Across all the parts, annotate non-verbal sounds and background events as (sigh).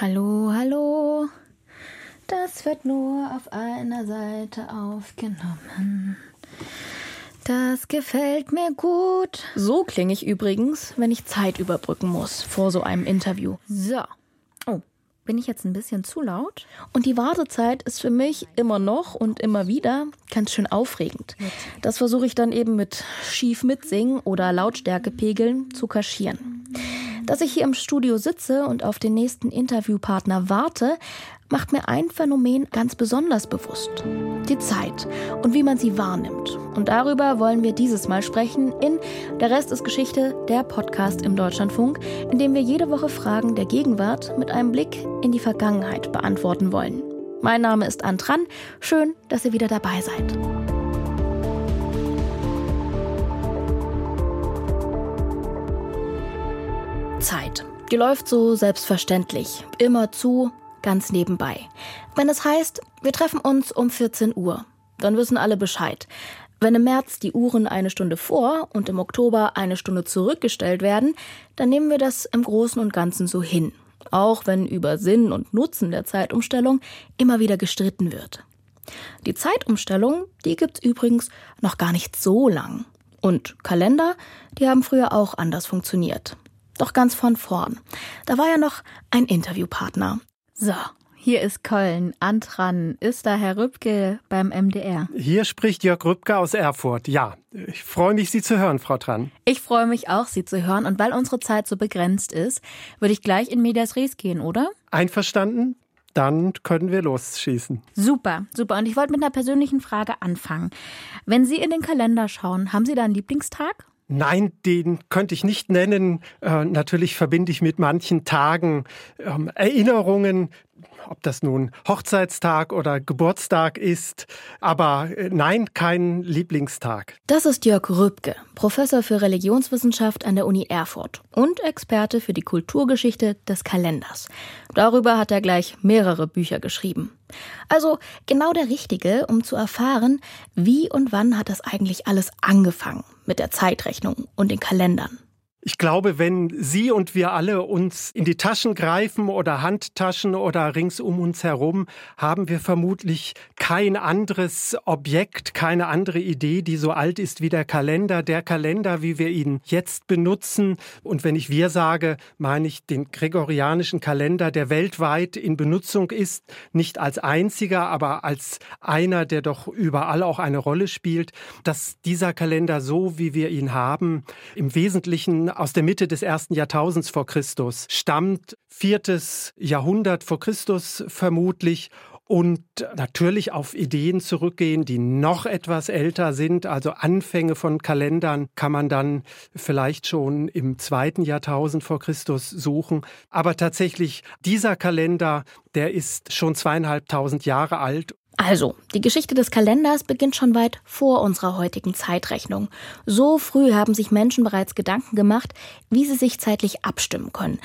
Hallo, hallo. Das wird nur auf einer Seite aufgenommen. Das gefällt mir gut. So klinge ich übrigens, wenn ich Zeit überbrücken muss vor so einem Interview. So. Oh, bin ich jetzt ein bisschen zu laut? Und die Wartezeit ist für mich immer noch und immer wieder ganz schön aufregend. Das versuche ich dann eben mit schief mitsingen oder Lautstärkepegeln zu kaschieren. Dass ich hier im Studio sitze und auf den nächsten Interviewpartner warte, macht mir ein Phänomen ganz besonders bewusst. Die Zeit und wie man sie wahrnimmt. Und darüber wollen wir dieses Mal sprechen in Der Rest ist Geschichte, der Podcast im Deutschlandfunk, in dem wir jede Woche Fragen der Gegenwart mit einem Blick in die Vergangenheit beantworten wollen. Mein Name ist Antran. Schön, dass ihr wieder dabei seid. Die läuft so selbstverständlich, immer zu, ganz nebenbei. Wenn es heißt, wir treffen uns um 14 Uhr, dann wissen alle Bescheid. Wenn im März die Uhren eine Stunde vor und im Oktober eine Stunde zurückgestellt werden, dann nehmen wir das im Großen und Ganzen so hin. Auch wenn über Sinn und Nutzen der Zeitumstellung immer wieder gestritten wird. Die Zeitumstellung, die gibt's übrigens noch gar nicht so lang. Und Kalender, die haben früher auch anders funktioniert. Doch ganz von vorn. Da war ja noch ein Interviewpartner. So, hier ist Köln. Antran, ist da Herr Rübke beim MDR? Hier spricht Jörg Rübke aus Erfurt. Ja, ich freue mich, Sie zu hören, Frau Tran. Ich freue mich auch, Sie zu hören. Und weil unsere Zeit so begrenzt ist, würde ich gleich in Medias Res gehen, oder? Einverstanden? Dann können wir losschießen. Super, super. Und ich wollte mit einer persönlichen Frage anfangen. Wenn Sie in den Kalender schauen, haben Sie da einen Lieblingstag? Nein, den könnte ich nicht nennen. Äh, natürlich verbinde ich mit manchen Tagen ähm, Erinnerungen, ob das nun Hochzeitstag oder Geburtstag ist. Aber äh, nein, kein Lieblingstag. Das ist Jörg Rübke, Professor für Religionswissenschaft an der Uni Erfurt und Experte für die Kulturgeschichte des Kalenders. Darüber hat er gleich mehrere Bücher geschrieben. Also genau der Richtige, um zu erfahren, wie und wann hat das eigentlich alles angefangen mit der Zeitrechnung und den Kalendern. Ich glaube, wenn Sie und wir alle uns in die Taschen greifen oder Handtaschen oder rings um uns herum, haben wir vermutlich kein anderes Objekt, keine andere Idee, die so alt ist wie der Kalender. Der Kalender, wie wir ihn jetzt benutzen. Und wenn ich wir sage, meine ich den gregorianischen Kalender, der weltweit in Benutzung ist, nicht als einziger, aber als einer, der doch überall auch eine Rolle spielt, dass dieser Kalender so, wie wir ihn haben, im Wesentlichen aus der Mitte des ersten Jahrtausends vor Christus, stammt viertes Jahrhundert vor Christus vermutlich und natürlich auf Ideen zurückgehen, die noch etwas älter sind. Also Anfänge von Kalendern kann man dann vielleicht schon im zweiten Jahrtausend vor Christus suchen. Aber tatsächlich dieser Kalender, der ist schon zweieinhalbtausend Jahre alt also, die Geschichte des Kalenders beginnt schon weit vor unserer heutigen Zeitrechnung. So früh haben sich Menschen bereits Gedanken gemacht, wie sie sich zeitlich abstimmen können.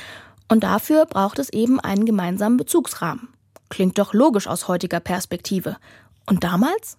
Und dafür braucht es eben einen gemeinsamen Bezugsrahmen. Klingt doch logisch aus heutiger Perspektive. Und damals?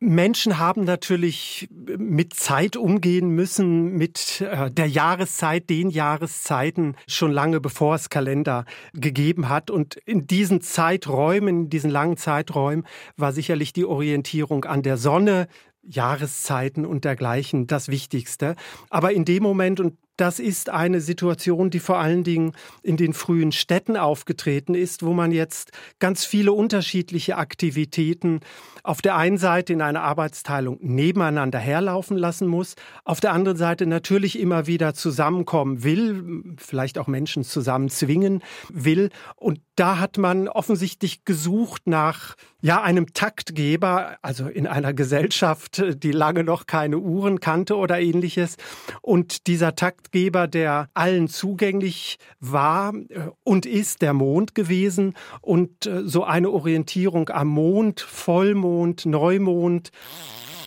Menschen haben natürlich mit Zeit umgehen müssen, mit äh, der Jahreszeit, den Jahreszeiten schon lange bevor es Kalender gegeben hat. Und in diesen Zeiträumen, in diesen langen Zeiträumen war sicherlich die Orientierung an der Sonne, Jahreszeiten und dergleichen das Wichtigste. Aber in dem Moment, und das ist eine Situation, die vor allen Dingen in den frühen Städten aufgetreten ist, wo man jetzt ganz viele unterschiedliche Aktivitäten auf der einen Seite in einer Arbeitsteilung nebeneinander herlaufen lassen muss, auf der anderen Seite natürlich immer wieder zusammenkommen will, vielleicht auch Menschen zusammen zwingen will. Und da hat man offensichtlich gesucht nach ja einem Taktgeber, also in einer Gesellschaft, die lange noch keine Uhren kannte oder ähnliches. Und dieser Taktgeber, der allen zugänglich war äh, und ist der Mond gewesen und äh, so eine Orientierung am Mond, Vollmond Vollmond, Neumond.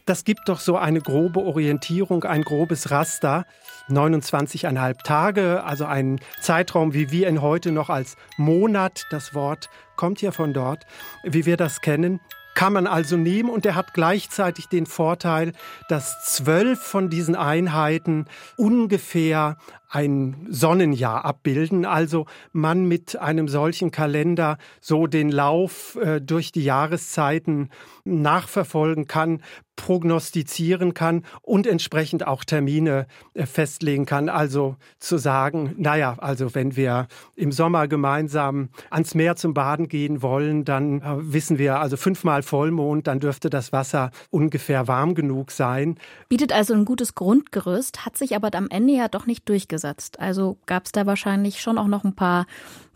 Das gibt doch so eine grobe Orientierung, ein grobes Raster. 29,5 Tage, also ein Zeitraum, wie wir ihn heute noch als Monat, das Wort kommt ja von dort, wie wir das kennen, kann man also nehmen und der hat gleichzeitig den Vorteil, dass zwölf von diesen Einheiten ungefähr ein Sonnenjahr abbilden. Also man mit einem solchen Kalender so den Lauf äh, durch die Jahreszeiten nachverfolgen kann, prognostizieren kann und entsprechend auch Termine äh, festlegen kann. Also zu sagen, naja, also wenn wir im Sommer gemeinsam ans Meer zum Baden gehen wollen, dann äh, wissen wir also fünfmal Vollmond, dann dürfte das Wasser ungefähr warm genug sein. Bietet also ein gutes Grundgerüst, hat sich aber am Ende ja doch nicht durchgesetzt. Also gab es da wahrscheinlich schon auch noch ein paar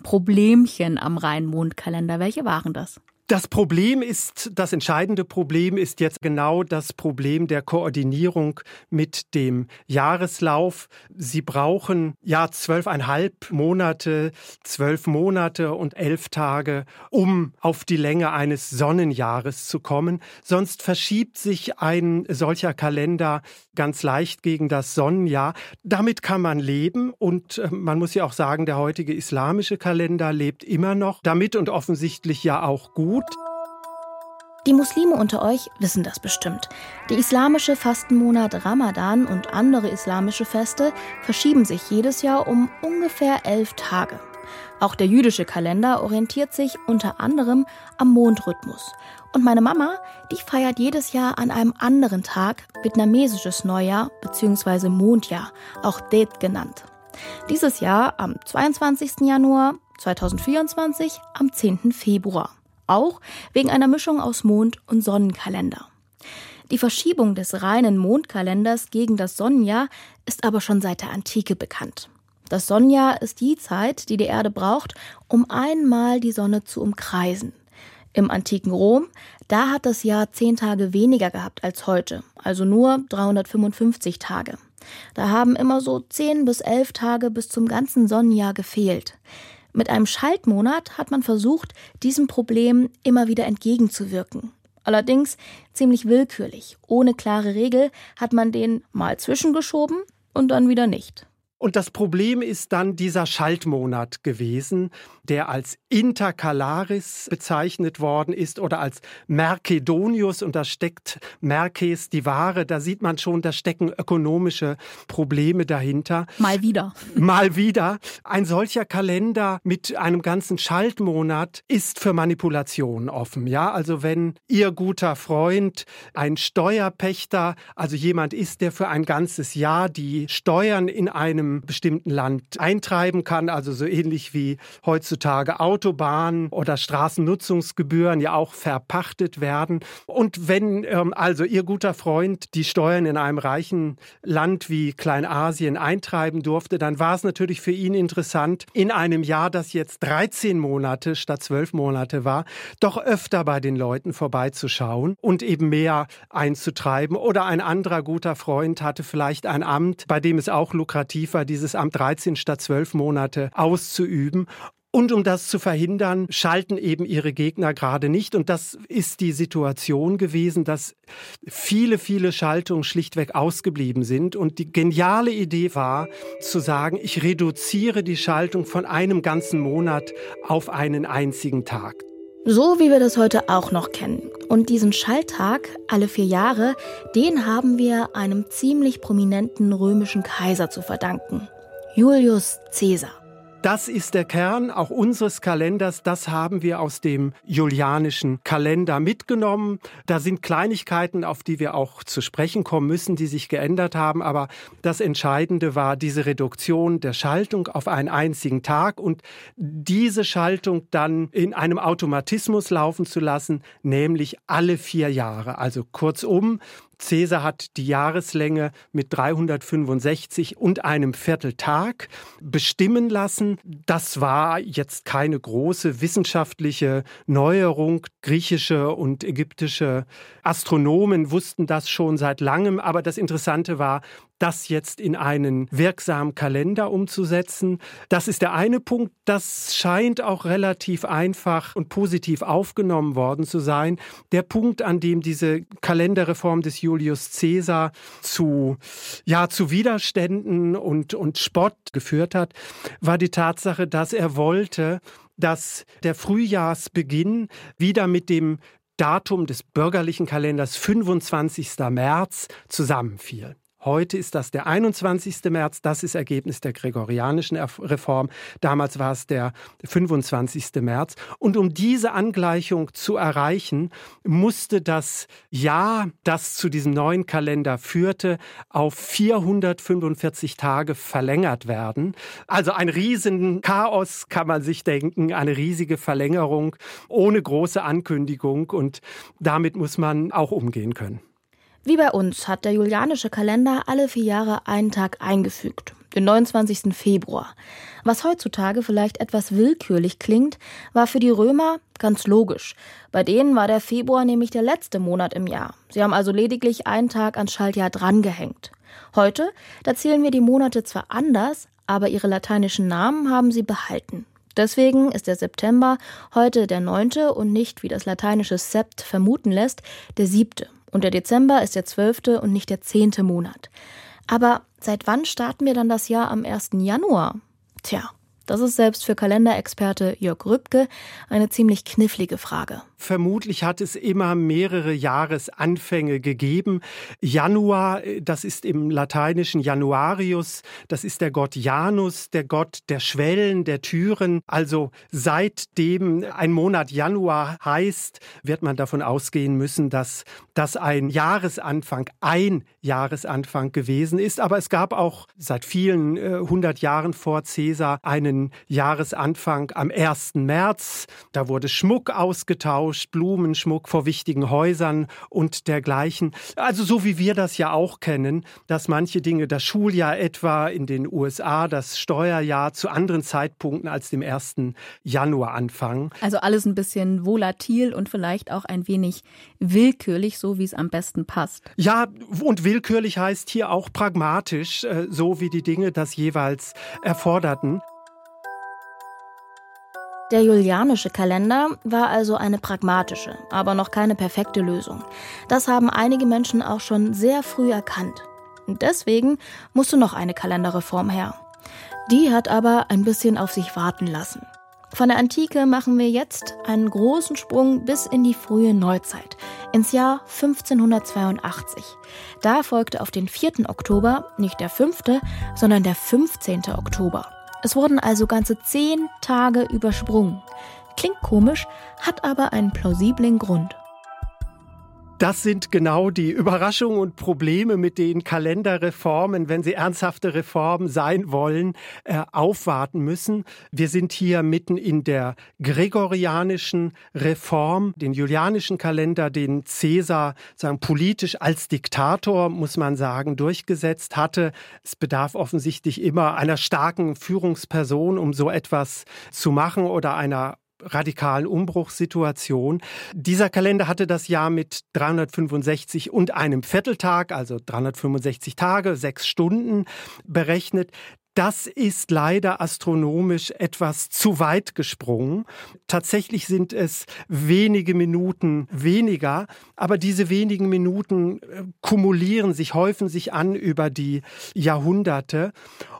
Problemchen am Rhein-Mond-Kalender. Welche waren das? Das Problem ist, das entscheidende Problem ist jetzt genau das Problem der Koordinierung mit dem Jahreslauf. Sie brauchen ja zwölfeinhalb Monate, zwölf Monate und elf Tage, um auf die Länge eines Sonnenjahres zu kommen. Sonst verschiebt sich ein solcher Kalender ganz leicht gegen das Sonnenjahr. Damit kann man leben und äh, man muss ja auch sagen, der heutige islamische Kalender lebt immer noch damit und offensichtlich ja auch gut gut? Die Muslime unter euch wissen das bestimmt. Der islamische Fastenmonat Ramadan und andere islamische Feste verschieben sich jedes Jahr um ungefähr elf Tage. Auch der jüdische Kalender orientiert sich unter anderem am Mondrhythmus. Und meine Mama, die feiert jedes Jahr an einem anderen Tag vietnamesisches Neujahr bzw. Mondjahr, auch Det genannt. Dieses Jahr am 22. Januar, 2024 am 10. Februar auch wegen einer Mischung aus Mond- und Sonnenkalender. Die Verschiebung des reinen Mondkalenders gegen das Sonnenjahr ist aber schon seit der Antike bekannt. Das Sonnenjahr ist die Zeit, die die Erde braucht, um einmal die Sonne zu umkreisen. Im antiken Rom, da hat das Jahr zehn Tage weniger gehabt als heute, also nur 355 Tage. Da haben immer so zehn bis elf Tage bis zum ganzen Sonnenjahr gefehlt. Mit einem Schaltmonat hat man versucht, diesem Problem immer wieder entgegenzuwirken. Allerdings ziemlich willkürlich. Ohne klare Regel hat man den mal zwischengeschoben und dann wieder nicht. Und das Problem ist dann dieser Schaltmonat gewesen, der als Intercalaris bezeichnet worden ist oder als Mercedonius und da steckt Merkes die Ware, da sieht man schon, da stecken ökonomische Probleme dahinter. Mal wieder. Mal wieder. Ein solcher Kalender mit einem ganzen Schaltmonat ist für Manipulation offen. Ja, also wenn Ihr guter Freund ein Steuerpächter, also jemand ist, der für ein ganzes Jahr die Steuern in einem bestimmten Land eintreiben kann, also so ähnlich wie heutzutage Autobahnen oder Straßennutzungsgebühren ja auch verpachtet werden. Und wenn ähm, also Ihr guter Freund die Steuern in einem reichen Land wie Kleinasien eintreiben durfte, dann war es natürlich für ihn interessant, in einem Jahr, das jetzt 13 Monate statt 12 Monate war, doch öfter bei den Leuten vorbeizuschauen und eben mehr einzutreiben. Oder ein anderer guter Freund hatte vielleicht ein Amt, bei dem es auch lukrativ war, dieses Amt 13 statt 12 Monate auszuüben. Und um das zu verhindern, schalten eben ihre Gegner gerade nicht. Und das ist die Situation gewesen, dass viele, viele Schaltungen schlichtweg ausgeblieben sind. Und die geniale Idee war zu sagen, ich reduziere die Schaltung von einem ganzen Monat auf einen einzigen Tag. So wie wir das heute auch noch kennen. Und diesen Schalltag alle vier Jahre, den haben wir einem ziemlich prominenten römischen Kaiser zu verdanken. Julius Caesar. Das ist der Kern auch unseres Kalenders. Das haben wir aus dem julianischen Kalender mitgenommen. Da sind Kleinigkeiten, auf die wir auch zu sprechen kommen müssen, die sich geändert haben. Aber das Entscheidende war diese Reduktion der Schaltung auf einen einzigen Tag und diese Schaltung dann in einem Automatismus laufen zu lassen, nämlich alle vier Jahre. Also kurzum, Caesar hat die Jahreslänge mit 365 und einem Vierteltag bestimmen lassen. Das war jetzt keine große wissenschaftliche Neuerung. Griechische und ägyptische Astronomen wussten das schon seit langem, aber das Interessante war, das jetzt in einen wirksamen Kalender umzusetzen. Das ist der eine Punkt. Das scheint auch relativ einfach und positiv aufgenommen worden zu sein. Der Punkt, an dem diese Kalenderreform des Julius Caesar zu, ja, zu Widerständen und, und Spott geführt hat, war die Tatsache, dass er wollte, dass der Frühjahrsbeginn wieder mit dem Datum des bürgerlichen Kalenders 25. März zusammenfiel. Heute ist das der 21. März. Das ist Ergebnis der gregorianischen Reform. Damals war es der 25. März. Und um diese Angleichung zu erreichen, musste das Jahr, das zu diesem neuen Kalender führte, auf 445 Tage verlängert werden. Also ein riesen Chaos kann man sich denken, eine riesige Verlängerung ohne große Ankündigung. Und damit muss man auch umgehen können. Wie bei uns hat der julianische Kalender alle vier Jahre einen Tag eingefügt, den 29. Februar. Was heutzutage vielleicht etwas willkürlich klingt, war für die Römer ganz logisch. Bei denen war der Februar nämlich der letzte Monat im Jahr. Sie haben also lediglich einen Tag ans Schaltjahr drangehängt. Heute, da zählen wir die Monate zwar anders, aber ihre lateinischen Namen haben sie behalten. Deswegen ist der September heute der neunte und nicht, wie das lateinische Sept vermuten lässt, der siebte. Und der Dezember ist der zwölfte und nicht der zehnte Monat. Aber seit wann starten wir dann das Jahr am 1. Januar? Tja, das ist selbst für Kalenderexperte Jörg Rübke eine ziemlich knifflige Frage. Vermutlich hat es immer mehrere Jahresanfänge gegeben. Januar, das ist im lateinischen Januarius, das ist der Gott Janus, der Gott der Schwellen, der Türen. Also seitdem ein Monat Januar heißt, wird man davon ausgehen müssen, dass das ein Jahresanfang, ein Jahresanfang gewesen ist. Aber es gab auch seit vielen äh, hundert Jahren vor Caesar einen einen Jahresanfang am 1. März. Da wurde Schmuck ausgetauscht, Blumenschmuck vor wichtigen Häusern und dergleichen. Also so wie wir das ja auch kennen, dass manche Dinge, das Schuljahr etwa in den USA, das Steuerjahr zu anderen Zeitpunkten als dem 1. Januar anfangen. Also alles ein bisschen volatil und vielleicht auch ein wenig willkürlich, so wie es am besten passt. Ja, und willkürlich heißt hier auch pragmatisch, äh, so wie die Dinge das jeweils erforderten. Der julianische Kalender war also eine pragmatische, aber noch keine perfekte Lösung. Das haben einige Menschen auch schon sehr früh erkannt. Und deswegen musste noch eine Kalenderreform her. Die hat aber ein bisschen auf sich warten lassen. Von der Antike machen wir jetzt einen großen Sprung bis in die frühe Neuzeit, ins Jahr 1582. Da folgte auf den 4. Oktober nicht der 5., sondern der 15. Oktober. Es wurden also ganze zehn Tage übersprungen. Klingt komisch, hat aber einen plausiblen Grund. Das sind genau die Überraschungen und Probleme, mit denen Kalenderreformen, wenn sie ernsthafte Reformen sein wollen, äh, aufwarten müssen. Wir sind hier mitten in der gregorianischen Reform, den julianischen Kalender, den Caesar sagen, politisch als Diktator, muss man sagen, durchgesetzt hatte. Es bedarf offensichtlich immer einer starken Führungsperson, um so etwas zu machen oder einer radikalen Umbruchssituation. Dieser Kalender hatte das Jahr mit 365 und einem Vierteltag, also 365 Tage, sechs Stunden berechnet. Das ist leider astronomisch etwas zu weit gesprungen. Tatsächlich sind es wenige Minuten weniger, aber diese wenigen Minuten äh, kumulieren sich, häufen sich an über die Jahrhunderte.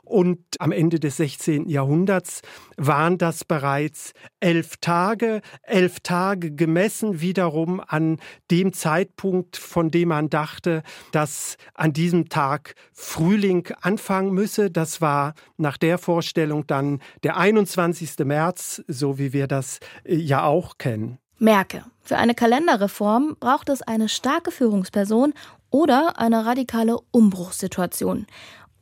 Und am Ende des 16. Jahrhunderts waren das bereits elf Tage, elf Tage gemessen wiederum an dem Zeitpunkt, von dem man dachte, dass an diesem Tag Frühling anfangen müsse. Das war nach der Vorstellung dann der 21. März, so wie wir das äh, ja auch kennen. Merke, für eine Kalenderreform braucht es eine starke Führungsperson oder eine radikale Umbruchssituation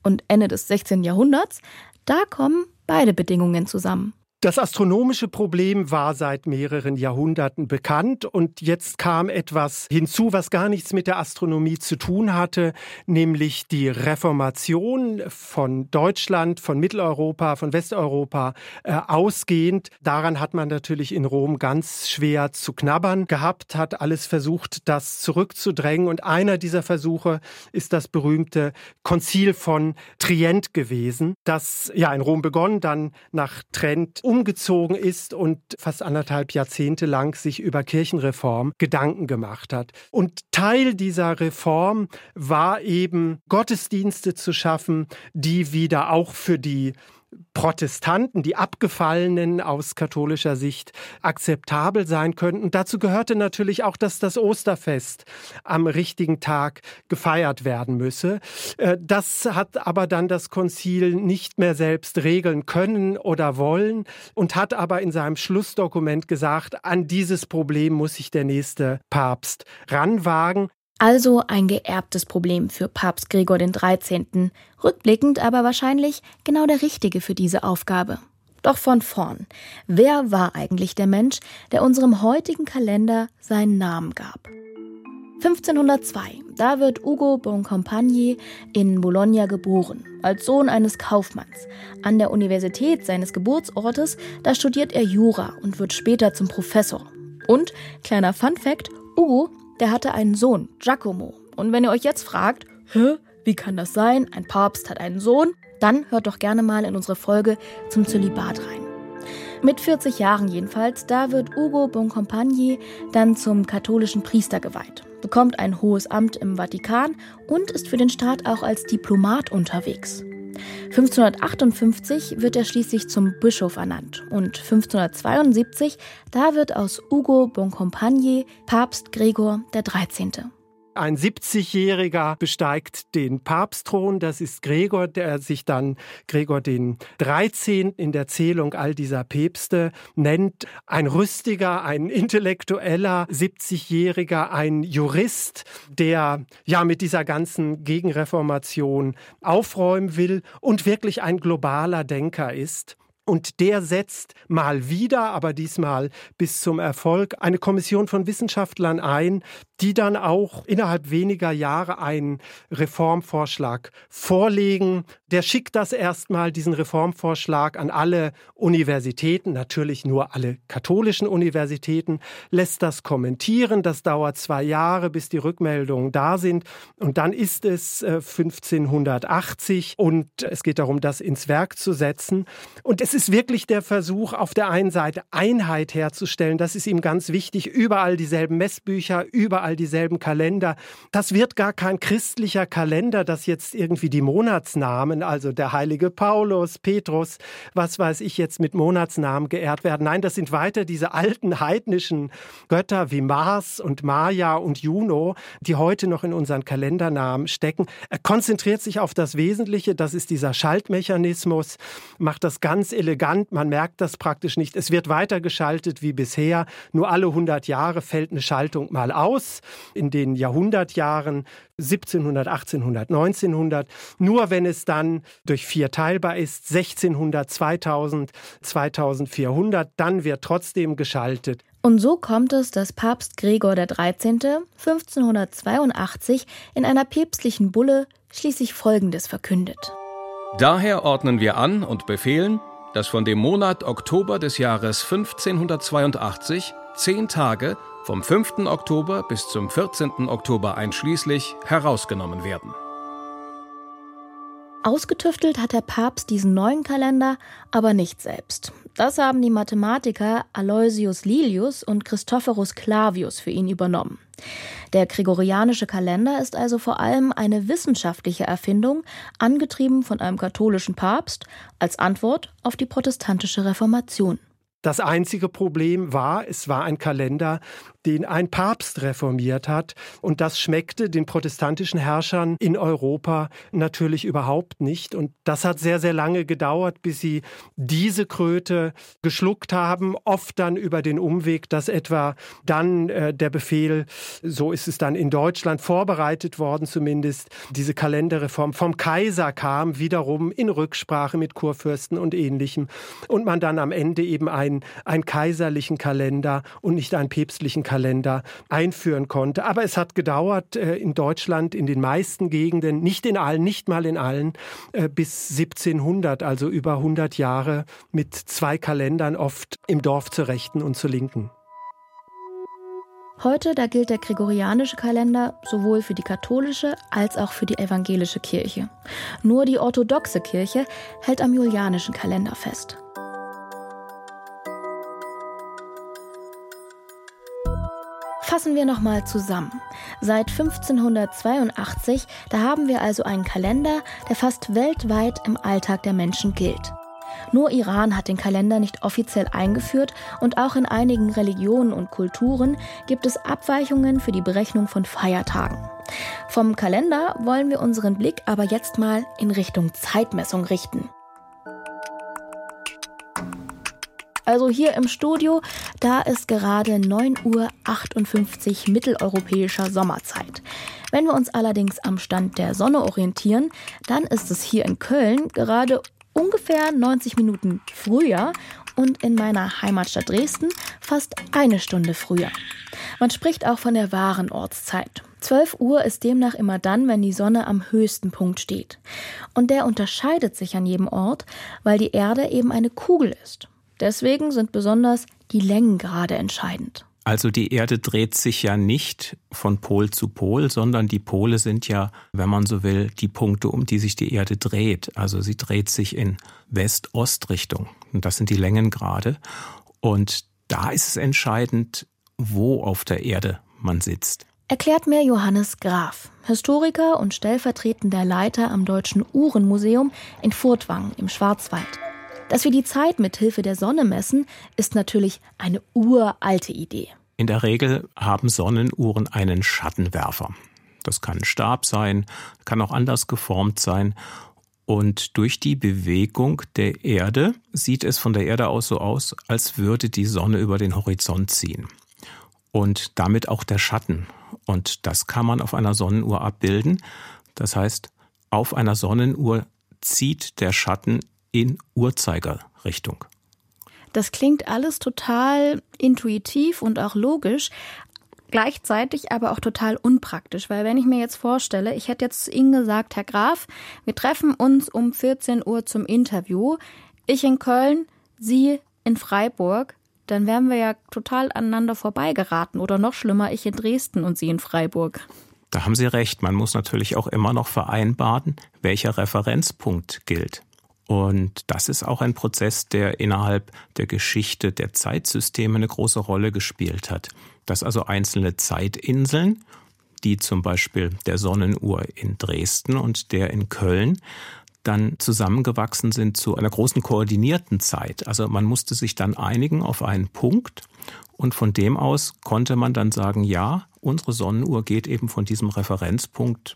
und Ende des 16. Jahrhunderts, da kommen beide Bedingungen zusammen. Das astronomische Problem war seit mehreren Jahrhunderten bekannt und jetzt kam etwas hinzu, was gar nichts mit der Astronomie zu tun hatte, nämlich die Reformation von Deutschland, von Mitteleuropa, von Westeuropa äh, ausgehend. Daran hat man natürlich in Rom ganz schwer zu knabbern gehabt, hat alles versucht, das zurückzudrängen und einer dieser Versuche ist das berühmte Konzil von Trient gewesen, das ja in Rom begonnen, dann nach Trent umgezogen ist und fast anderthalb Jahrzehnte lang sich über Kirchenreform Gedanken gemacht hat. Und Teil dieser Reform war eben Gottesdienste zu schaffen, die wieder auch für die Protestanten, die Abgefallenen aus katholischer Sicht akzeptabel sein könnten. dazu gehörte natürlich auch, dass das Osterfest am richtigen Tag gefeiert werden müsse. Äh, das hat aber dann das Konzil nicht mehr selbst regeln können oder wollen und hat aber in seinem Schlussdokument gesagt, an dieses Problem muss sich der nächste Papst ranwagen. Also ein geerbtes Problem für Papst Gregor XIII. Rückblickend aber wahrscheinlich genau der Richtige für diese Aufgabe. Doch von vorn. Wer war eigentlich der Mensch, der unserem heutigen Kalender seinen Namen gab? 1502, da wird Ugo Boncompagni in Bologna geboren, als Sohn eines Kaufmanns. An der Universität seines Geburtsortes, da studiert er Jura und wird später zum Professor. Und, kleiner Fun Fact, Ugo der hatte einen Sohn, Giacomo. Und wenn ihr euch jetzt fragt, hä, wie kann das sein? Ein Papst hat einen Sohn? Dann hört doch gerne mal in unsere Folge zum Zölibat rein. Mit 40 Jahren jedenfalls, da wird Ugo Boncompagni dann zum katholischen Priester geweiht, bekommt ein hohes Amt im Vatikan und ist für den Staat auch als Diplomat unterwegs. 1558 wird er schließlich zum Bischof ernannt und 1572, da wird aus Ugo Boncompagni Papst Gregor XIII. Ein 70-Jähriger besteigt den Papstthron. Das ist Gregor, der sich dann Gregor den 13. in der Zählung all dieser Päpste nennt. Ein rüstiger, ein intellektueller 70-Jähriger, ein Jurist, der ja mit dieser ganzen Gegenreformation aufräumen will und wirklich ein globaler Denker ist. Und der setzt mal wieder, aber diesmal bis zum Erfolg, eine Kommission von Wissenschaftlern ein, die dann auch innerhalb weniger Jahre einen Reformvorschlag vorlegen. Der schickt das erstmal, diesen Reformvorschlag, an alle Universitäten, natürlich nur alle katholischen Universitäten, lässt das kommentieren. Das dauert zwei Jahre, bis die Rückmeldungen da sind. Und dann ist es 1580 äh, und es geht darum, das ins Werk zu setzen. Und es ist wirklich der Versuch, auf der einen Seite Einheit herzustellen. Das ist ihm ganz wichtig. Überall dieselben Messbücher, überall überall dieselben Kalender. Das wird gar kein christlicher Kalender, dass jetzt irgendwie die Monatsnamen, also der heilige Paulus, Petrus, was weiß ich jetzt mit Monatsnamen geehrt werden. Nein, das sind weiter diese alten heidnischen Götter wie Mars und Maya und Juno, die heute noch in unseren Kalendernamen stecken. Er konzentriert sich auf das Wesentliche, das ist dieser Schaltmechanismus, macht das ganz elegant, man merkt das praktisch nicht. Es wird weiter geschaltet wie bisher, nur alle 100 Jahre fällt eine Schaltung mal aus in den Jahrhundertjahren 1700, 1800, 1900. Nur wenn es dann durch vier teilbar ist, 1600, 2000, 2400, dann wird trotzdem geschaltet. Und so kommt es, dass Papst Gregor XIII. 1582 in einer päpstlichen Bulle schließlich Folgendes verkündet. Daher ordnen wir an und befehlen, dass von dem Monat Oktober des Jahres 1582 zehn Tage vom 5. Oktober bis zum 14. Oktober einschließlich herausgenommen werden. Ausgetüftelt hat der Papst diesen neuen Kalender aber nicht selbst. Das haben die Mathematiker Aloysius Lilius und Christophorus Clavius für ihn übernommen. Der gregorianische Kalender ist also vor allem eine wissenschaftliche Erfindung, angetrieben von einem katholischen Papst, als Antwort auf die protestantische Reformation. Das einzige Problem war, es war ein Kalender, den ein Papst reformiert hat. Und das schmeckte den protestantischen Herrschern in Europa natürlich überhaupt nicht. Und das hat sehr, sehr lange gedauert, bis sie diese Kröte geschluckt haben. Oft dann über den Umweg, dass etwa dann äh, der Befehl, so ist es dann in Deutschland vorbereitet worden zumindest, diese Kalenderreform vom Kaiser kam, wiederum in Rücksprache mit Kurfürsten und ähnlichem. Und man dann am Ende eben einen, einen kaiserlichen Kalender und nicht einen päpstlichen Kalender Kalender einführen konnte. Aber es hat gedauert äh, in Deutschland in den meisten Gegenden, nicht in allen, nicht mal in allen, äh, bis 1700, also über 100 Jahre mit zwei Kalendern oft im Dorf zur Rechten und zur Linken. Heute, da gilt der gregorianische Kalender sowohl für die katholische als auch für die evangelische Kirche. Nur die orthodoxe Kirche hält am julianischen Kalender fest. Fassen wir nochmal zusammen. Seit 1582, da haben wir also einen Kalender, der fast weltweit im Alltag der Menschen gilt. Nur Iran hat den Kalender nicht offiziell eingeführt und auch in einigen Religionen und Kulturen gibt es Abweichungen für die Berechnung von Feiertagen. Vom Kalender wollen wir unseren Blick aber jetzt mal in Richtung Zeitmessung richten. Also hier im Studio, da ist gerade 9.58 Uhr mitteleuropäischer Sommerzeit. Wenn wir uns allerdings am Stand der Sonne orientieren, dann ist es hier in Köln gerade ungefähr 90 Minuten früher und in meiner Heimatstadt Dresden fast eine Stunde früher. Man spricht auch von der wahren Ortszeit. 12 Uhr ist demnach immer dann, wenn die Sonne am höchsten Punkt steht. Und der unterscheidet sich an jedem Ort, weil die Erde eben eine Kugel ist. Deswegen sind besonders die Längengrade entscheidend. Also die Erde dreht sich ja nicht von Pol zu Pol, sondern die Pole sind ja, wenn man so will, die Punkte, um die sich die Erde dreht. Also sie dreht sich in West-Ost-Richtung. Und das sind die Längengrade. Und da ist es entscheidend, wo auf der Erde man sitzt. Erklärt mir Johannes Graf, Historiker und stellvertretender Leiter am Deutschen Uhrenmuseum in Furtwangen im Schwarzwald. Dass wir die Zeit mit Hilfe der Sonne messen, ist natürlich eine uralte Idee. In der Regel haben Sonnenuhren einen Schattenwerfer. Das kann ein Stab sein, kann auch anders geformt sein. Und durch die Bewegung der Erde sieht es von der Erde aus so aus, als würde die Sonne über den Horizont ziehen. Und damit auch der Schatten. Und das kann man auf einer Sonnenuhr abbilden. Das heißt, auf einer Sonnenuhr zieht der Schatten in Uhrzeigerrichtung. Das klingt alles total intuitiv und auch logisch, gleichzeitig aber auch total unpraktisch, weil wenn ich mir jetzt vorstelle, ich hätte jetzt zu Ihnen gesagt, Herr Graf, wir treffen uns um 14 Uhr zum Interview, ich in Köln, Sie in Freiburg, dann wären wir ja total aneinander vorbeigeraten oder noch schlimmer, ich in Dresden und Sie in Freiburg. Da haben Sie recht, man muss natürlich auch immer noch vereinbaren, welcher Referenzpunkt gilt. Und das ist auch ein Prozess, der innerhalb der Geschichte der Zeitsysteme eine große Rolle gespielt hat. Dass also einzelne Zeitinseln, die zum Beispiel der Sonnenuhr in Dresden und der in Köln, dann zusammengewachsen sind zu einer großen koordinierten Zeit. Also man musste sich dann einigen auf einen Punkt und von dem aus konnte man dann sagen, ja, unsere Sonnenuhr geht eben von diesem Referenzpunkt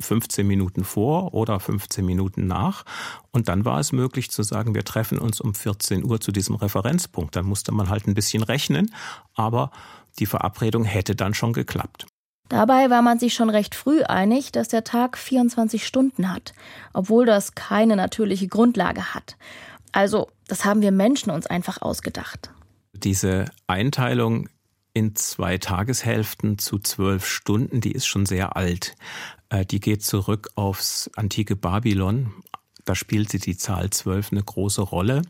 15 Minuten vor oder 15 Minuten nach. Und dann war es möglich zu sagen, wir treffen uns um 14 Uhr zu diesem Referenzpunkt. Dann musste man halt ein bisschen rechnen, aber die Verabredung hätte dann schon geklappt. Dabei war man sich schon recht früh einig, dass der Tag 24 Stunden hat, obwohl das keine natürliche Grundlage hat. Also, das haben wir Menschen uns einfach ausgedacht. Diese Einteilung in zwei Tageshälften zu zwölf Stunden, die ist schon sehr alt. Äh, die geht zurück aufs antike Babylon. Da spielte die Zahl zwölf eine große Rolle.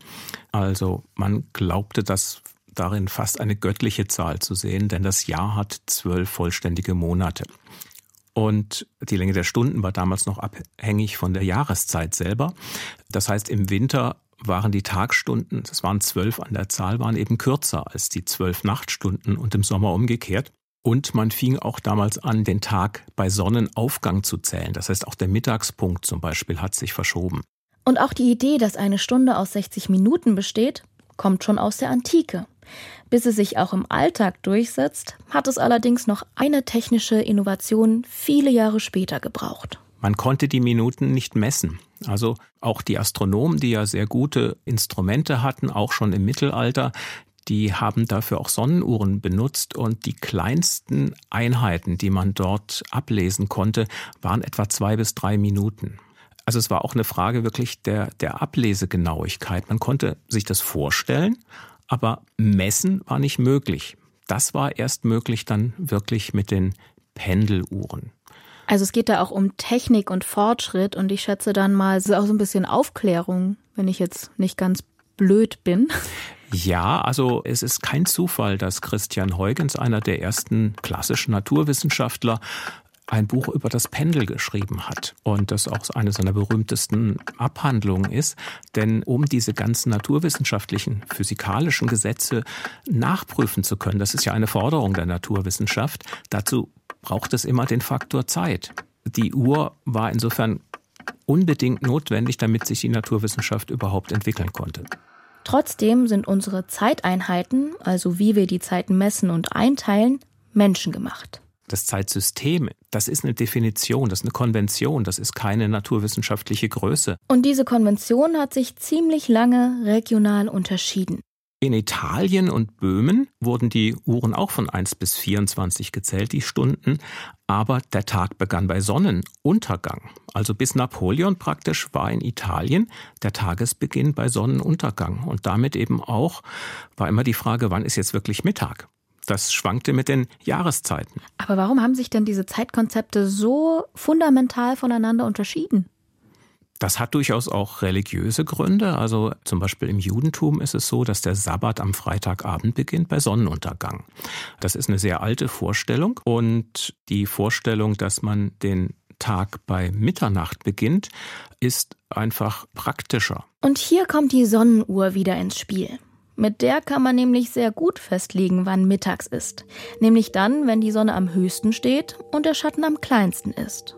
Also man glaubte, dass darin fast eine göttliche Zahl zu sehen, denn das Jahr hat zwölf vollständige Monate. Und die Länge der Stunden war damals noch abhängig von der Jahreszeit selber. Das heißt, im Winter waren die Tagstunden, das waren zwölf an der Zahl, waren eben kürzer als die zwölf Nachtstunden und im Sommer umgekehrt. Und man fing auch damals an, den Tag bei Sonnenaufgang zu zählen. Das heißt, auch der Mittagspunkt zum Beispiel hat sich verschoben. Und auch die Idee, dass eine Stunde aus 60 Minuten besteht, kommt schon aus der Antike. Bis es sich auch im Alltag durchsetzt, hat es allerdings noch eine technische Innovation viele Jahre später gebraucht. Man konnte die Minuten nicht messen. Also auch die Astronomen, die ja sehr gute Instrumente hatten, auch schon im Mittelalter, die haben dafür auch Sonnenuhren benutzt und die kleinsten Einheiten, die man dort ablesen konnte, waren etwa zwei bis drei Minuten. Also es war auch eine Frage wirklich der, der Ablesegenauigkeit. Man konnte sich das vorstellen, aber messen war nicht möglich. Das war erst möglich dann wirklich mit den Pendeluhren. Also es geht da auch um Technik und Fortschritt und ich schätze dann mal, es ist auch so ein bisschen Aufklärung, wenn ich jetzt nicht ganz blöd bin. Ja, also es ist kein Zufall, dass Christian Huygens, einer der ersten klassischen Naturwissenschaftler, ein Buch über das Pendel geschrieben hat und das auch eine seiner berühmtesten Abhandlungen ist. Denn um diese ganzen naturwissenschaftlichen, physikalischen Gesetze nachprüfen zu können, das ist ja eine Forderung der Naturwissenschaft, dazu braucht es immer den Faktor Zeit. Die Uhr war insofern unbedingt notwendig, damit sich die Naturwissenschaft überhaupt entwickeln konnte. Trotzdem sind unsere Zeiteinheiten, also wie wir die Zeit messen und einteilen, menschengemacht. Das Zeitsystem, das ist eine Definition, das ist eine Konvention, das ist keine naturwissenschaftliche Größe. Und diese Konvention hat sich ziemlich lange regional unterschieden. In Italien und Böhmen wurden die Uhren auch von 1 bis 24 gezählt, die Stunden, aber der Tag begann bei Sonnenuntergang. Also bis Napoleon praktisch war in Italien der Tagesbeginn bei Sonnenuntergang. Und damit eben auch war immer die Frage, wann ist jetzt wirklich Mittag? Das schwankte mit den Jahreszeiten. Aber warum haben sich denn diese Zeitkonzepte so fundamental voneinander unterschieden? Das hat durchaus auch religiöse Gründe. Also zum Beispiel im Judentum ist es so, dass der Sabbat am Freitagabend beginnt bei Sonnenuntergang. Das ist eine sehr alte Vorstellung. Und die Vorstellung, dass man den Tag bei Mitternacht beginnt, ist einfach praktischer. Und hier kommt die Sonnenuhr wieder ins Spiel. Mit der kann man nämlich sehr gut festlegen, wann mittags ist. Nämlich dann, wenn die Sonne am höchsten steht und der Schatten am kleinsten ist.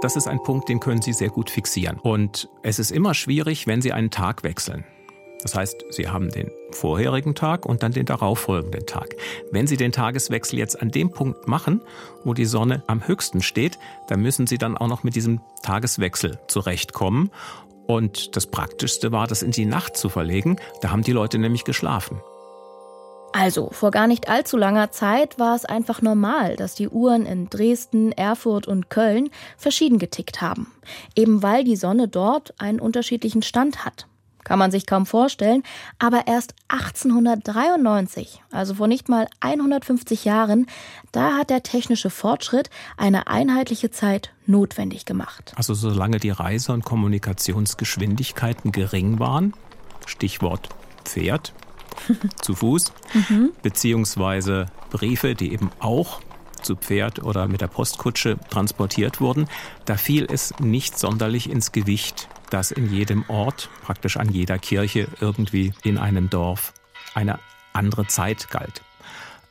Das ist ein Punkt, den können Sie sehr gut fixieren. Und es ist immer schwierig, wenn Sie einen Tag wechseln. Das heißt, Sie haben den vorherigen Tag und dann den darauffolgenden Tag. Wenn Sie den Tageswechsel jetzt an dem Punkt machen, wo die Sonne am höchsten steht, dann müssen Sie dann auch noch mit diesem Tageswechsel zurechtkommen. Und das Praktischste war, das in die Nacht zu verlegen. Da haben die Leute nämlich geschlafen. Also, vor gar nicht allzu langer Zeit war es einfach normal, dass die Uhren in Dresden, Erfurt und Köln verschieden getickt haben. Eben weil die Sonne dort einen unterschiedlichen Stand hat. Kann man sich kaum vorstellen, aber erst 1893, also vor nicht mal 150 Jahren, da hat der technische Fortschritt eine einheitliche Zeit notwendig gemacht. Also solange die Reise- und Kommunikationsgeschwindigkeiten gering waren, Stichwort Pferd, (laughs) zu Fuß, mhm. beziehungsweise Briefe, die eben auch zu Pferd oder mit der Postkutsche transportiert wurden, da fiel es nicht sonderlich ins Gewicht, dass in jedem Ort, praktisch an jeder Kirche, irgendwie in einem Dorf eine andere Zeit galt.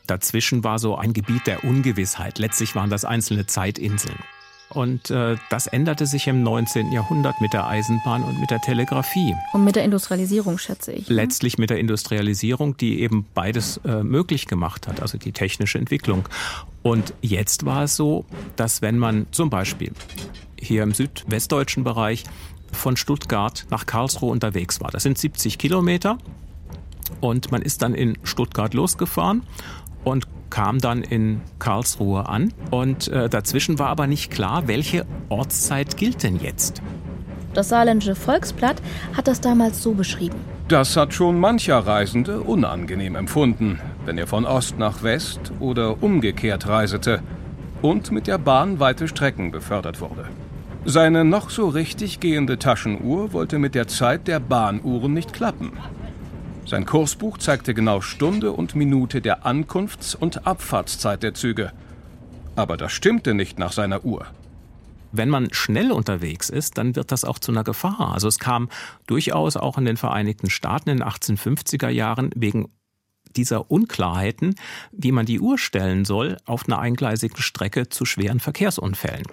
Dazwischen war so ein Gebiet der Ungewissheit. Letztlich waren das einzelne Zeitinseln. Und äh, das änderte sich im 19. Jahrhundert mit der Eisenbahn und mit der Telegrafie. Und mit der Industrialisierung, schätze ich. Ne? Letztlich mit der Industrialisierung, die eben beides äh, möglich gemacht hat, also die technische Entwicklung. Und jetzt war es so, dass wenn man zum Beispiel hier im südwestdeutschen Bereich von Stuttgart nach Karlsruhe unterwegs war, das sind 70 Kilometer, und man ist dann in Stuttgart losgefahren und kam dann in Karlsruhe an und äh, dazwischen war aber nicht klar, welche Ortszeit gilt denn jetzt. Das saarländische Volksblatt hat das damals so beschrieben. Das hat schon mancher Reisende unangenehm empfunden, wenn er von Ost nach West oder umgekehrt reisete und mit der Bahn weite Strecken befördert wurde. Seine noch so richtig gehende Taschenuhr wollte mit der Zeit der Bahnuhren nicht klappen. Sein Kursbuch zeigte genau Stunde und Minute der Ankunfts- und Abfahrtszeit der Züge. Aber das stimmte nicht nach seiner Uhr. Wenn man schnell unterwegs ist, dann wird das auch zu einer Gefahr. Also es kam durchaus auch in den Vereinigten Staaten in den 1850er Jahren wegen dieser Unklarheiten, wie man die Uhr stellen soll, auf einer eingleisigen Strecke zu schweren Verkehrsunfällen.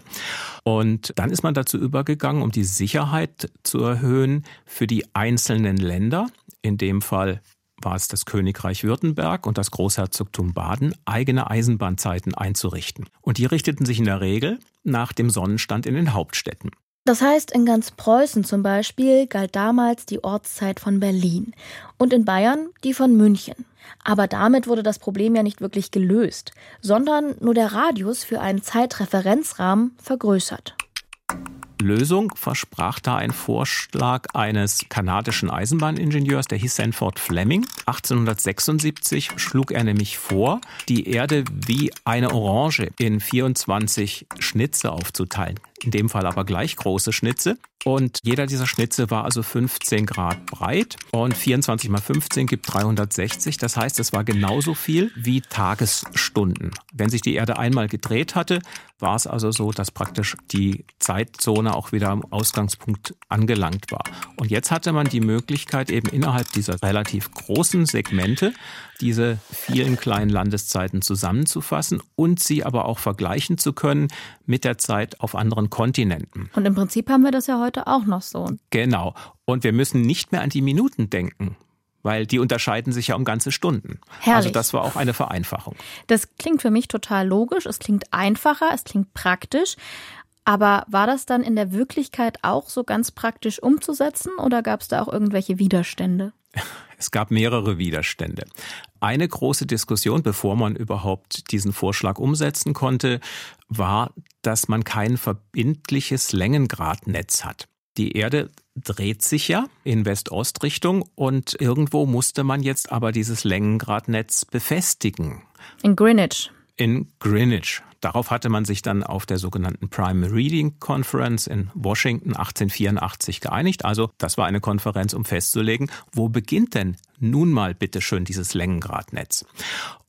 Und dann ist man dazu übergegangen, um die Sicherheit zu erhöhen für die einzelnen Länder, in dem Fall war es das Königreich Württemberg und das Großherzogtum Baden, eigene Eisenbahnzeiten einzurichten. Und die richteten sich in der Regel nach dem Sonnenstand in den Hauptstädten. Das heißt, in ganz Preußen zum Beispiel galt damals die Ortszeit von Berlin und in Bayern die von München. Aber damit wurde das Problem ja nicht wirklich gelöst, sondern nur der Radius für einen Zeitreferenzrahmen vergrößert. Lösung versprach da ein Vorschlag eines kanadischen Eisenbahningenieurs, der hieß Sanford Fleming. 1876 schlug er nämlich vor, die Erde wie eine Orange in 24 Schnitze aufzuteilen. In dem Fall aber gleich große Schnitze. Und jeder dieser Schnitze war also 15 Grad breit und 24 mal 15 gibt 360. Das heißt, es war genauso viel wie Tagesstunden. Wenn sich die Erde einmal gedreht hatte, war es also so, dass praktisch die Zeitzone auch wieder am Ausgangspunkt angelangt war. Und jetzt hatte man die Möglichkeit, eben innerhalb dieser relativ großen Segmente diese vielen kleinen Landeszeiten zusammenzufassen und sie aber auch vergleichen zu können mit der Zeit auf anderen Kontinenten. Und im Prinzip haben wir das ja heute auch noch so. Genau. Und wir müssen nicht mehr an die Minuten denken weil die unterscheiden sich ja um ganze Stunden. Herrlich. Also das war auch eine Vereinfachung. Das klingt für mich total logisch, es klingt einfacher, es klingt praktisch. Aber war das dann in der Wirklichkeit auch so ganz praktisch umzusetzen oder gab es da auch irgendwelche Widerstände? Es gab mehrere Widerstände. Eine große Diskussion, bevor man überhaupt diesen Vorschlag umsetzen konnte, war, dass man kein verbindliches Längengradnetz hat. Die Erde dreht sich ja in West-Ost-Richtung und irgendwo musste man jetzt aber dieses Längengradnetz befestigen. In Greenwich. In Greenwich. Darauf hatte man sich dann auf der sogenannten Prime Reading Conference in Washington 1884 geeinigt. Also das war eine Konferenz, um festzulegen, wo beginnt denn nun mal bitteschön dieses Längengradnetz.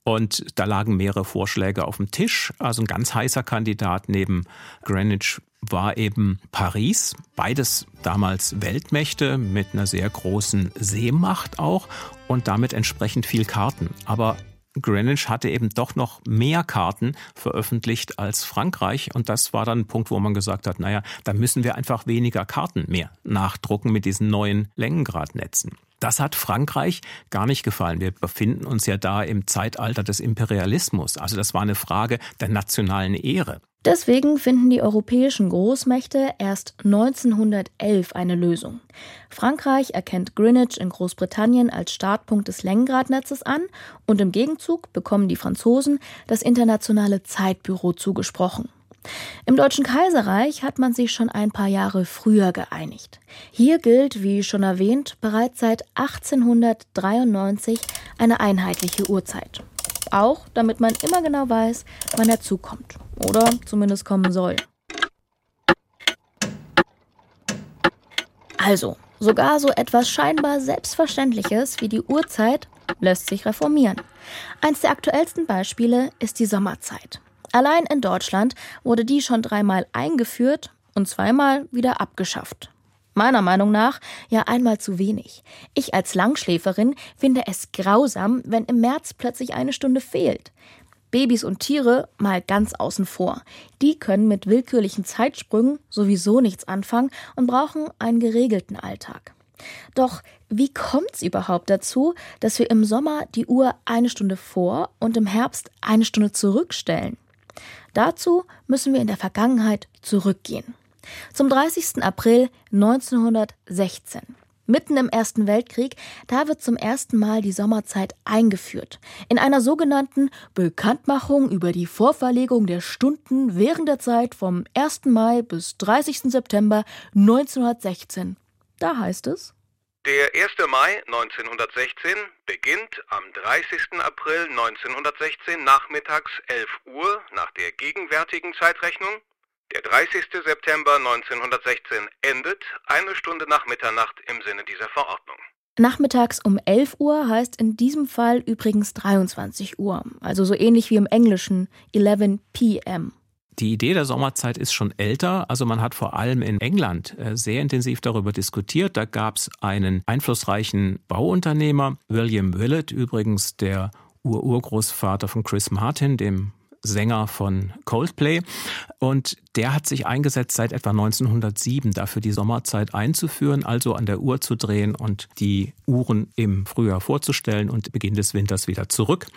Und da lagen mehrere Vorschläge auf dem Tisch. Also ein ganz heißer Kandidat neben Greenwich war eben Paris. Beides damals Weltmächte mit einer sehr großen Seemacht auch und damit entsprechend viel Karten. Aber Greenwich hatte eben doch noch mehr Karten veröffentlicht als Frankreich. Und das war dann ein Punkt, wo man gesagt hat, naja, da müssen wir einfach weniger Karten mehr nachdrucken mit diesen neuen Längengradnetzen. Das hat Frankreich gar nicht gefallen. Wir befinden uns ja da im Zeitalter des Imperialismus. Also das war eine Frage der nationalen Ehre. Deswegen finden die europäischen Großmächte erst 1911 eine Lösung. Frankreich erkennt Greenwich in Großbritannien als Startpunkt des Längengradnetzes an und im Gegenzug bekommen die Franzosen das internationale Zeitbüro zugesprochen. Im Deutschen Kaiserreich hat man sich schon ein paar Jahre früher geeinigt. Hier gilt, wie schon erwähnt, bereits seit 1893 eine einheitliche Uhrzeit. Auch damit man immer genau weiß, wann er zukommt. Oder zumindest kommen soll. Also, sogar so etwas scheinbar Selbstverständliches wie die Uhrzeit lässt sich reformieren. Eins der aktuellsten Beispiele ist die Sommerzeit. Allein in Deutschland wurde die schon dreimal eingeführt und zweimal wieder abgeschafft. Meiner Meinung nach ja einmal zu wenig. Ich als Langschläferin finde es grausam, wenn im März plötzlich eine Stunde fehlt. Babys und Tiere mal ganz außen vor. Die können mit willkürlichen Zeitsprüngen sowieso nichts anfangen und brauchen einen geregelten Alltag. Doch wie kommt es überhaupt dazu, dass wir im Sommer die Uhr eine Stunde vor und im Herbst eine Stunde zurückstellen? Dazu müssen wir in der Vergangenheit zurückgehen. Zum 30. April 1916. Mitten im Ersten Weltkrieg, da wird zum ersten Mal die Sommerzeit eingeführt. In einer sogenannten Bekanntmachung über die Vorverlegung der Stunden während der Zeit vom 1. Mai bis 30. September 1916. Da heißt es, der 1. Mai 1916 beginnt am 30. April 1916 nachmittags 11 Uhr nach der gegenwärtigen Zeitrechnung der 30. September 1916 endet eine Stunde nach Mitternacht im Sinne dieser Verordnung. Nachmittags um 11 Uhr heißt in diesem Fall übrigens 23 Uhr, also so ähnlich wie im Englischen 11 p.m. Die Idee der Sommerzeit ist schon älter. Also man hat vor allem in England äh, sehr intensiv darüber diskutiert. Da gab es einen einflussreichen Bauunternehmer, William Willett, übrigens der Ururgroßvater von Chris Martin, dem Sänger von Coldplay. Und der hat sich eingesetzt, seit etwa 1907 dafür die Sommerzeit einzuführen, also an der Uhr zu drehen und die Uhren im Frühjahr vorzustellen und Beginn des Winters wieder zurück.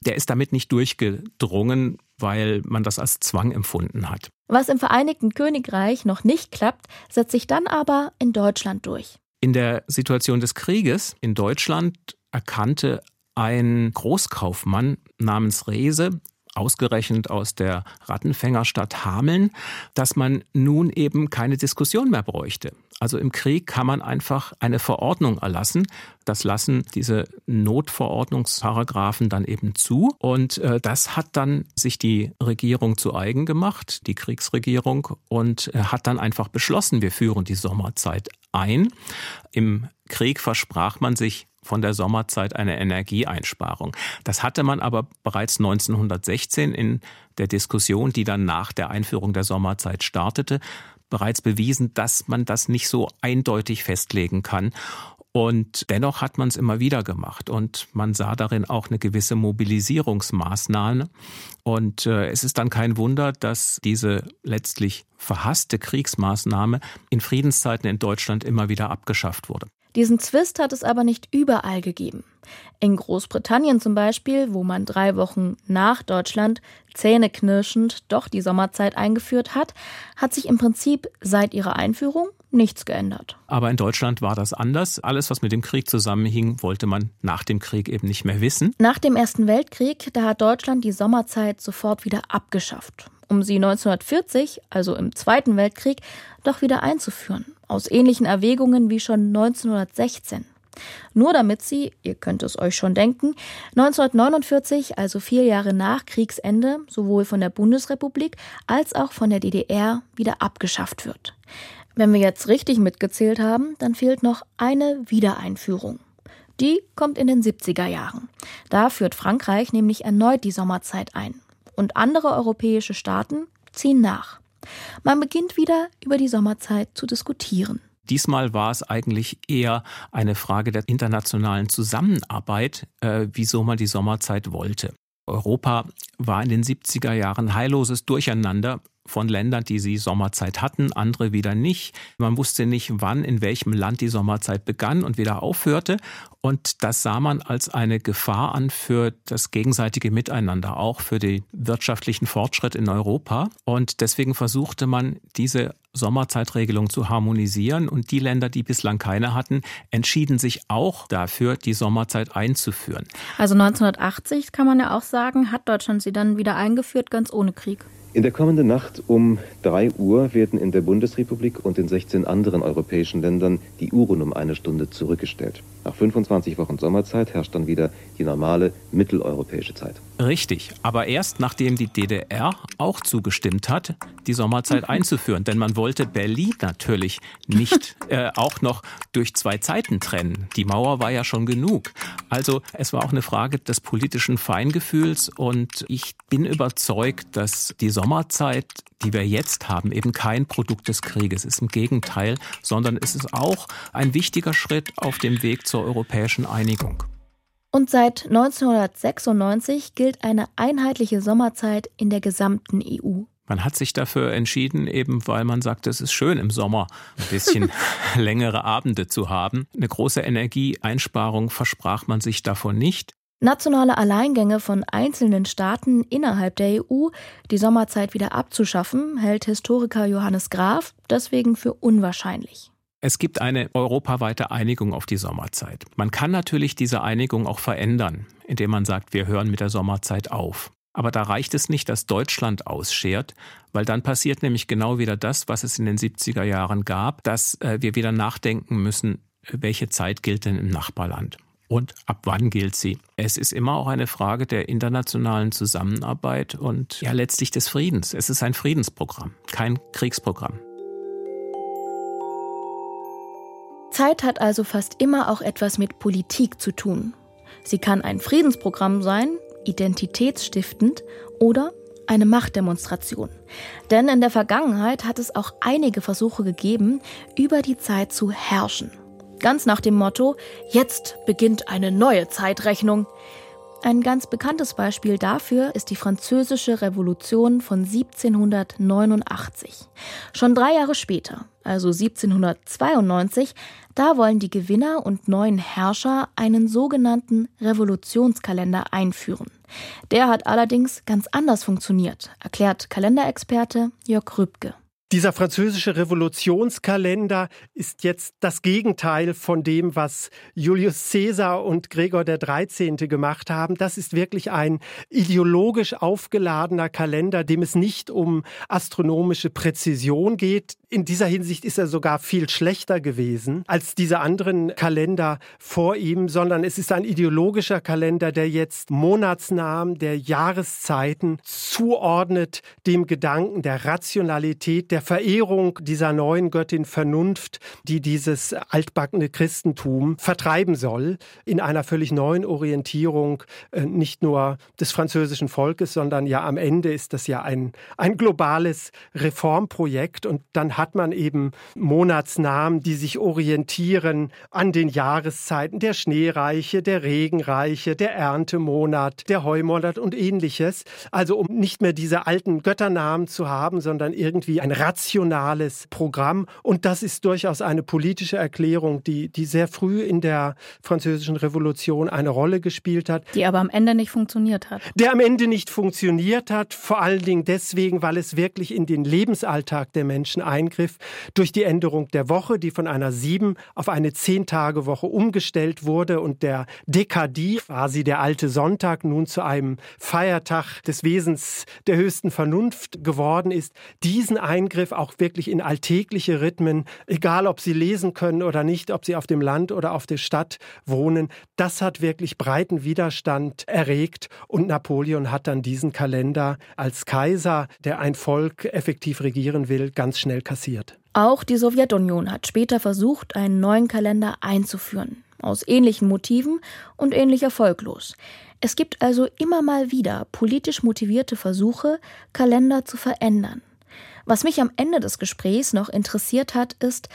Der ist damit nicht durchgedrungen, weil man das als Zwang empfunden hat. Was im Vereinigten Königreich noch nicht klappt, setzt sich dann aber in Deutschland durch. In der Situation des Krieges in Deutschland erkannte ein Großkaufmann namens Rehse ausgerechnet aus der Rattenfängerstadt Hameln, dass man nun eben keine Diskussion mehr bräuchte. Also im Krieg kann man einfach eine Verordnung erlassen. Das lassen diese Notverordnungsparagraphen dann eben zu. Und äh, das hat dann sich die Regierung zu eigen gemacht, die Kriegsregierung, und äh, hat dann einfach beschlossen, wir führen die Sommerzeit ein. Im Krieg versprach man sich von der Sommerzeit eine Energieeinsparung. Das hatte man aber bereits 1916 in der Diskussion, die dann nach der Einführung der Sommerzeit startete, bereits bewiesen, dass man das nicht so eindeutig festlegen kann. Und dennoch hat man es immer wieder gemacht und man sah darin auch eine gewisse Mobilisierungsmaßnahme. Und äh, es ist dann kein Wunder, dass diese letztlich verhasste Kriegsmaßnahme in Friedenszeiten in Deutschland immer wieder abgeschafft wurde. Diesen Zwist hat es aber nicht überall gegeben. In Großbritannien zum Beispiel, wo man drei Wochen nach Deutschland zähneknirschend doch die Sommerzeit eingeführt hat, hat sich im Prinzip seit ihrer Einführung nichts geändert. Aber in Deutschland war das anders. Alles, was mit dem Krieg zusammenhing, wollte man nach dem Krieg eben nicht mehr wissen. Nach dem Ersten Weltkrieg, da hat Deutschland die Sommerzeit sofort wieder abgeschafft, um sie 1940, also im Zweiten Weltkrieg, doch wieder einzuführen aus ähnlichen Erwägungen wie schon 1916. Nur damit sie, ihr könnt es euch schon denken, 1949, also vier Jahre nach Kriegsende, sowohl von der Bundesrepublik als auch von der DDR wieder abgeschafft wird. Wenn wir jetzt richtig mitgezählt haben, dann fehlt noch eine Wiedereinführung. Die kommt in den 70er Jahren. Da führt Frankreich nämlich erneut die Sommerzeit ein. Und andere europäische Staaten ziehen nach. Man beginnt wieder über die Sommerzeit zu diskutieren. Diesmal war es eigentlich eher eine Frage der internationalen Zusammenarbeit, äh, wieso man die Sommerzeit wollte. Europa war in den 70er Jahren heilloses Durcheinander von Ländern, die sie Sommerzeit hatten, andere wieder nicht. Man wusste nicht, wann in welchem Land die Sommerzeit begann und wieder aufhörte. Und das sah man als eine Gefahr an für das gegenseitige Miteinander, auch für den wirtschaftlichen Fortschritt in Europa. Und deswegen versuchte man, diese Sommerzeitregelung zu harmonisieren. Und die Länder, die bislang keine hatten, entschieden sich auch dafür, die Sommerzeit einzuführen. Also 1980 kann man ja auch sagen, hat Deutschland sie dann wieder eingeführt, ganz ohne Krieg. In der kommenden Nacht um 3 Uhr werden in der Bundesrepublik und in 16 anderen europäischen Ländern die Uhren um eine Stunde zurückgestellt. Nach 25 Wochen Sommerzeit herrscht dann wieder die normale mitteleuropäische Zeit. Richtig, aber erst nachdem die DDR auch zugestimmt hat, die Sommerzeit (laughs) einzuführen. Denn man wollte Berlin natürlich nicht (laughs) äh, auch noch durch zwei Zeiten trennen. Die Mauer war ja schon genug. Also es war auch eine Frage des politischen Feingefühls und ich bin überzeugt, dass die Sommerzeit, die wir jetzt haben, eben kein Produkt des Krieges ist. Im Gegenteil, sondern es ist auch ein wichtiger Schritt auf dem Weg zur europäischen Einigung. Und seit 1996 gilt eine einheitliche Sommerzeit in der gesamten EU. Man hat sich dafür entschieden, eben weil man sagt, es ist schön im Sommer ein bisschen (laughs) längere Abende zu haben. Eine große Energieeinsparung versprach man sich davon nicht. Nationale Alleingänge von einzelnen Staaten innerhalb der EU, die Sommerzeit wieder abzuschaffen, hält Historiker Johannes Graf deswegen für unwahrscheinlich. Es gibt eine europaweite Einigung auf die Sommerzeit. Man kann natürlich diese Einigung auch verändern, indem man sagt, wir hören mit der Sommerzeit auf. Aber da reicht es nicht, dass Deutschland ausschert, weil dann passiert nämlich genau wieder das, was es in den 70er Jahren gab, dass äh, wir wieder nachdenken müssen, welche Zeit gilt denn im Nachbarland und ab wann gilt sie. Es ist immer auch eine Frage der internationalen Zusammenarbeit und ja letztlich des Friedens. Es ist ein Friedensprogramm, kein Kriegsprogramm. Zeit hat also fast immer auch etwas mit Politik zu tun. Sie kann ein Friedensprogramm sein, identitätsstiftend oder eine Machtdemonstration. Denn in der Vergangenheit hat es auch einige Versuche gegeben, über die Zeit zu herrschen. Ganz nach dem Motto, jetzt beginnt eine neue Zeitrechnung. Ein ganz bekanntes Beispiel dafür ist die Französische Revolution von 1789. Schon drei Jahre später, also 1792, da wollen die Gewinner und neuen Herrscher einen sogenannten Revolutionskalender einführen. Der hat allerdings ganz anders funktioniert, erklärt Kalenderexperte Jörg Rübke. Dieser französische Revolutionskalender ist jetzt das Gegenteil von dem, was Julius Caesar und Gregor der 13. gemacht haben. Das ist wirklich ein ideologisch aufgeladener Kalender, dem es nicht um astronomische Präzision geht. In dieser Hinsicht ist er sogar viel schlechter gewesen als diese anderen Kalender vor ihm, sondern es ist ein ideologischer Kalender, der jetzt Monatsnamen der Jahreszeiten zuordnet dem Gedanken der Rationalität, der Verehrung dieser neuen Göttin Vernunft, die dieses altbackene Christentum vertreiben soll, in einer völlig neuen Orientierung äh, nicht nur des französischen Volkes, sondern ja am Ende ist das ja ein, ein globales Reformprojekt und dann hat man eben Monatsnamen, die sich orientieren an den Jahreszeiten, der Schneereiche, der Regenreiche, der Erntemonat, der Heumonat und ähnliches. Also um nicht mehr diese alten Götternamen zu haben, sondern irgendwie ein rationales Programm. Und das ist durchaus eine politische Erklärung, die, die sehr früh in der französischen Revolution eine Rolle gespielt hat. Die aber am Ende nicht funktioniert hat. Der am Ende nicht funktioniert hat, vor allen Dingen deswegen, weil es wirklich in den Lebensalltag der Menschen eingriff, durch die Änderung der Woche, die von einer sieben auf eine Zehn-Tage-Woche umgestellt wurde und der Dekadie, quasi der alte Sonntag, nun zu einem Feiertag des Wesens der höchsten Vernunft geworden ist, diesen Eingriff auch wirklich in alltägliche Rhythmen, egal ob sie lesen können oder nicht, ob sie auf dem Land oder auf der Stadt wohnen, das hat wirklich breiten Widerstand erregt und Napoleon hat dann diesen Kalender als Kaiser, der ein Volk effektiv regieren will, ganz schnell kassiert. Auch die Sowjetunion hat später versucht, einen neuen Kalender einzuführen, aus ähnlichen Motiven und ähnlich erfolglos. Es gibt also immer mal wieder politisch motivierte Versuche, Kalender zu verändern. Was mich am Ende des Gesprächs noch interessiert hat, ist,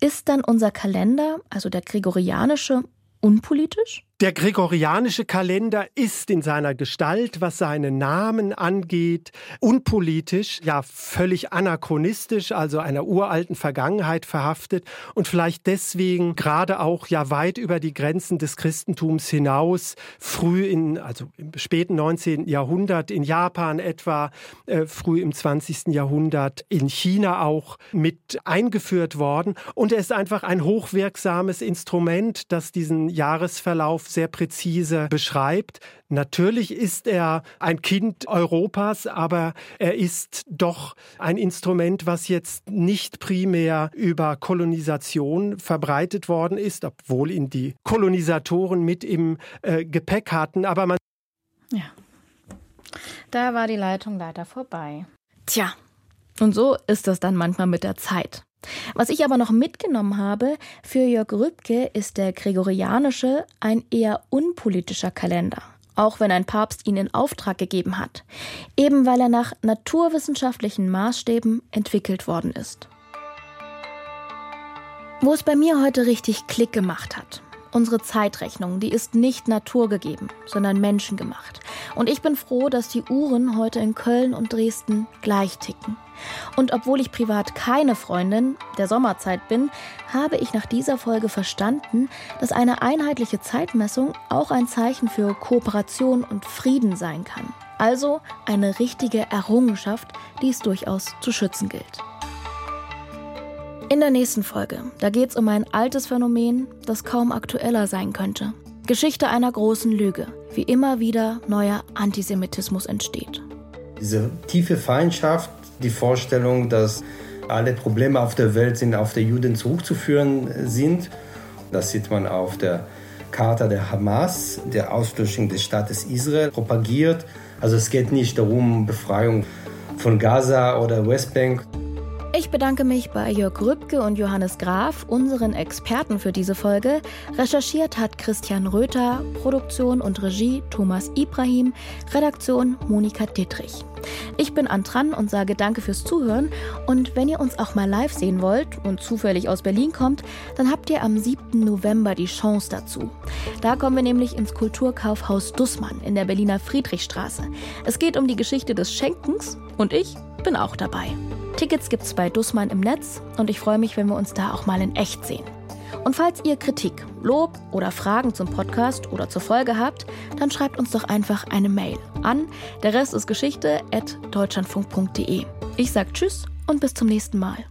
ist dann unser Kalender, also der gregorianische, unpolitisch? Der gregorianische Kalender ist in seiner Gestalt, was seinen Namen angeht, unpolitisch, ja völlig anachronistisch, also einer uralten Vergangenheit verhaftet und vielleicht deswegen gerade auch ja weit über die Grenzen des Christentums hinaus, früh in, also im späten 19. Jahrhundert in Japan etwa, äh, früh im 20. Jahrhundert in China auch mit eingeführt worden. Und er ist einfach ein hochwirksames Instrument, das diesen Jahresverlauf sehr präzise beschreibt. Natürlich ist er ein Kind Europas, aber er ist doch ein Instrument, was jetzt nicht primär über Kolonisation verbreitet worden ist, obwohl ihn die Kolonisatoren mit im äh, Gepäck hatten. Aber man ja, da war die Leitung leider vorbei. Tja, und so ist das dann manchmal mit der Zeit. Was ich aber noch mitgenommen habe, für Jörg Rübke ist der gregorianische ein eher unpolitischer Kalender, auch wenn ein Papst ihn in Auftrag gegeben hat, eben weil er nach naturwissenschaftlichen Maßstäben entwickelt worden ist. Wo es bei mir heute richtig Klick gemacht hat, Unsere Zeitrechnung, die ist nicht naturgegeben, sondern menschengemacht. Und ich bin froh, dass die Uhren heute in Köln und Dresden gleich ticken. Und obwohl ich privat keine Freundin der Sommerzeit bin, habe ich nach dieser Folge verstanden, dass eine einheitliche Zeitmessung auch ein Zeichen für Kooperation und Frieden sein kann. Also eine richtige Errungenschaft, die es durchaus zu schützen gilt. In der nächsten Folge, da geht es um ein altes Phänomen, das kaum aktueller sein könnte. Geschichte einer großen Lüge, wie immer wieder neuer Antisemitismus entsteht. Diese tiefe Feindschaft, die Vorstellung, dass alle Probleme auf der Welt sind auf der Juden zurückzuführen sind, das sieht man auf der Charta der Hamas, der Auslöschung des Staates Israel, propagiert. Also es geht nicht darum, Befreiung von Gaza oder Westbank. Ich bedanke mich bei Jörg Rübke und Johannes Graf, unseren Experten für diese Folge. Recherchiert hat Christian Röther, Produktion und Regie Thomas Ibrahim, Redaktion Monika Dittrich. Ich bin Antran und sage danke fürs Zuhören. Und wenn ihr uns auch mal live sehen wollt und zufällig aus Berlin kommt, dann habt ihr am 7. November die Chance dazu. Da kommen wir nämlich ins Kulturkaufhaus Dussmann in der Berliner Friedrichstraße. Es geht um die Geschichte des Schenkens und ich bin auch dabei. Tickets gibt's bei Dussmann im Netz und ich freue mich, wenn wir uns da auch mal in echt sehen. Und falls ihr Kritik, Lob oder Fragen zum Podcast oder zur Folge habt, dann schreibt uns doch einfach eine Mail an der Rest ist Geschichte at deutschlandfunk.de. Ich sag Tschüss und bis zum nächsten Mal.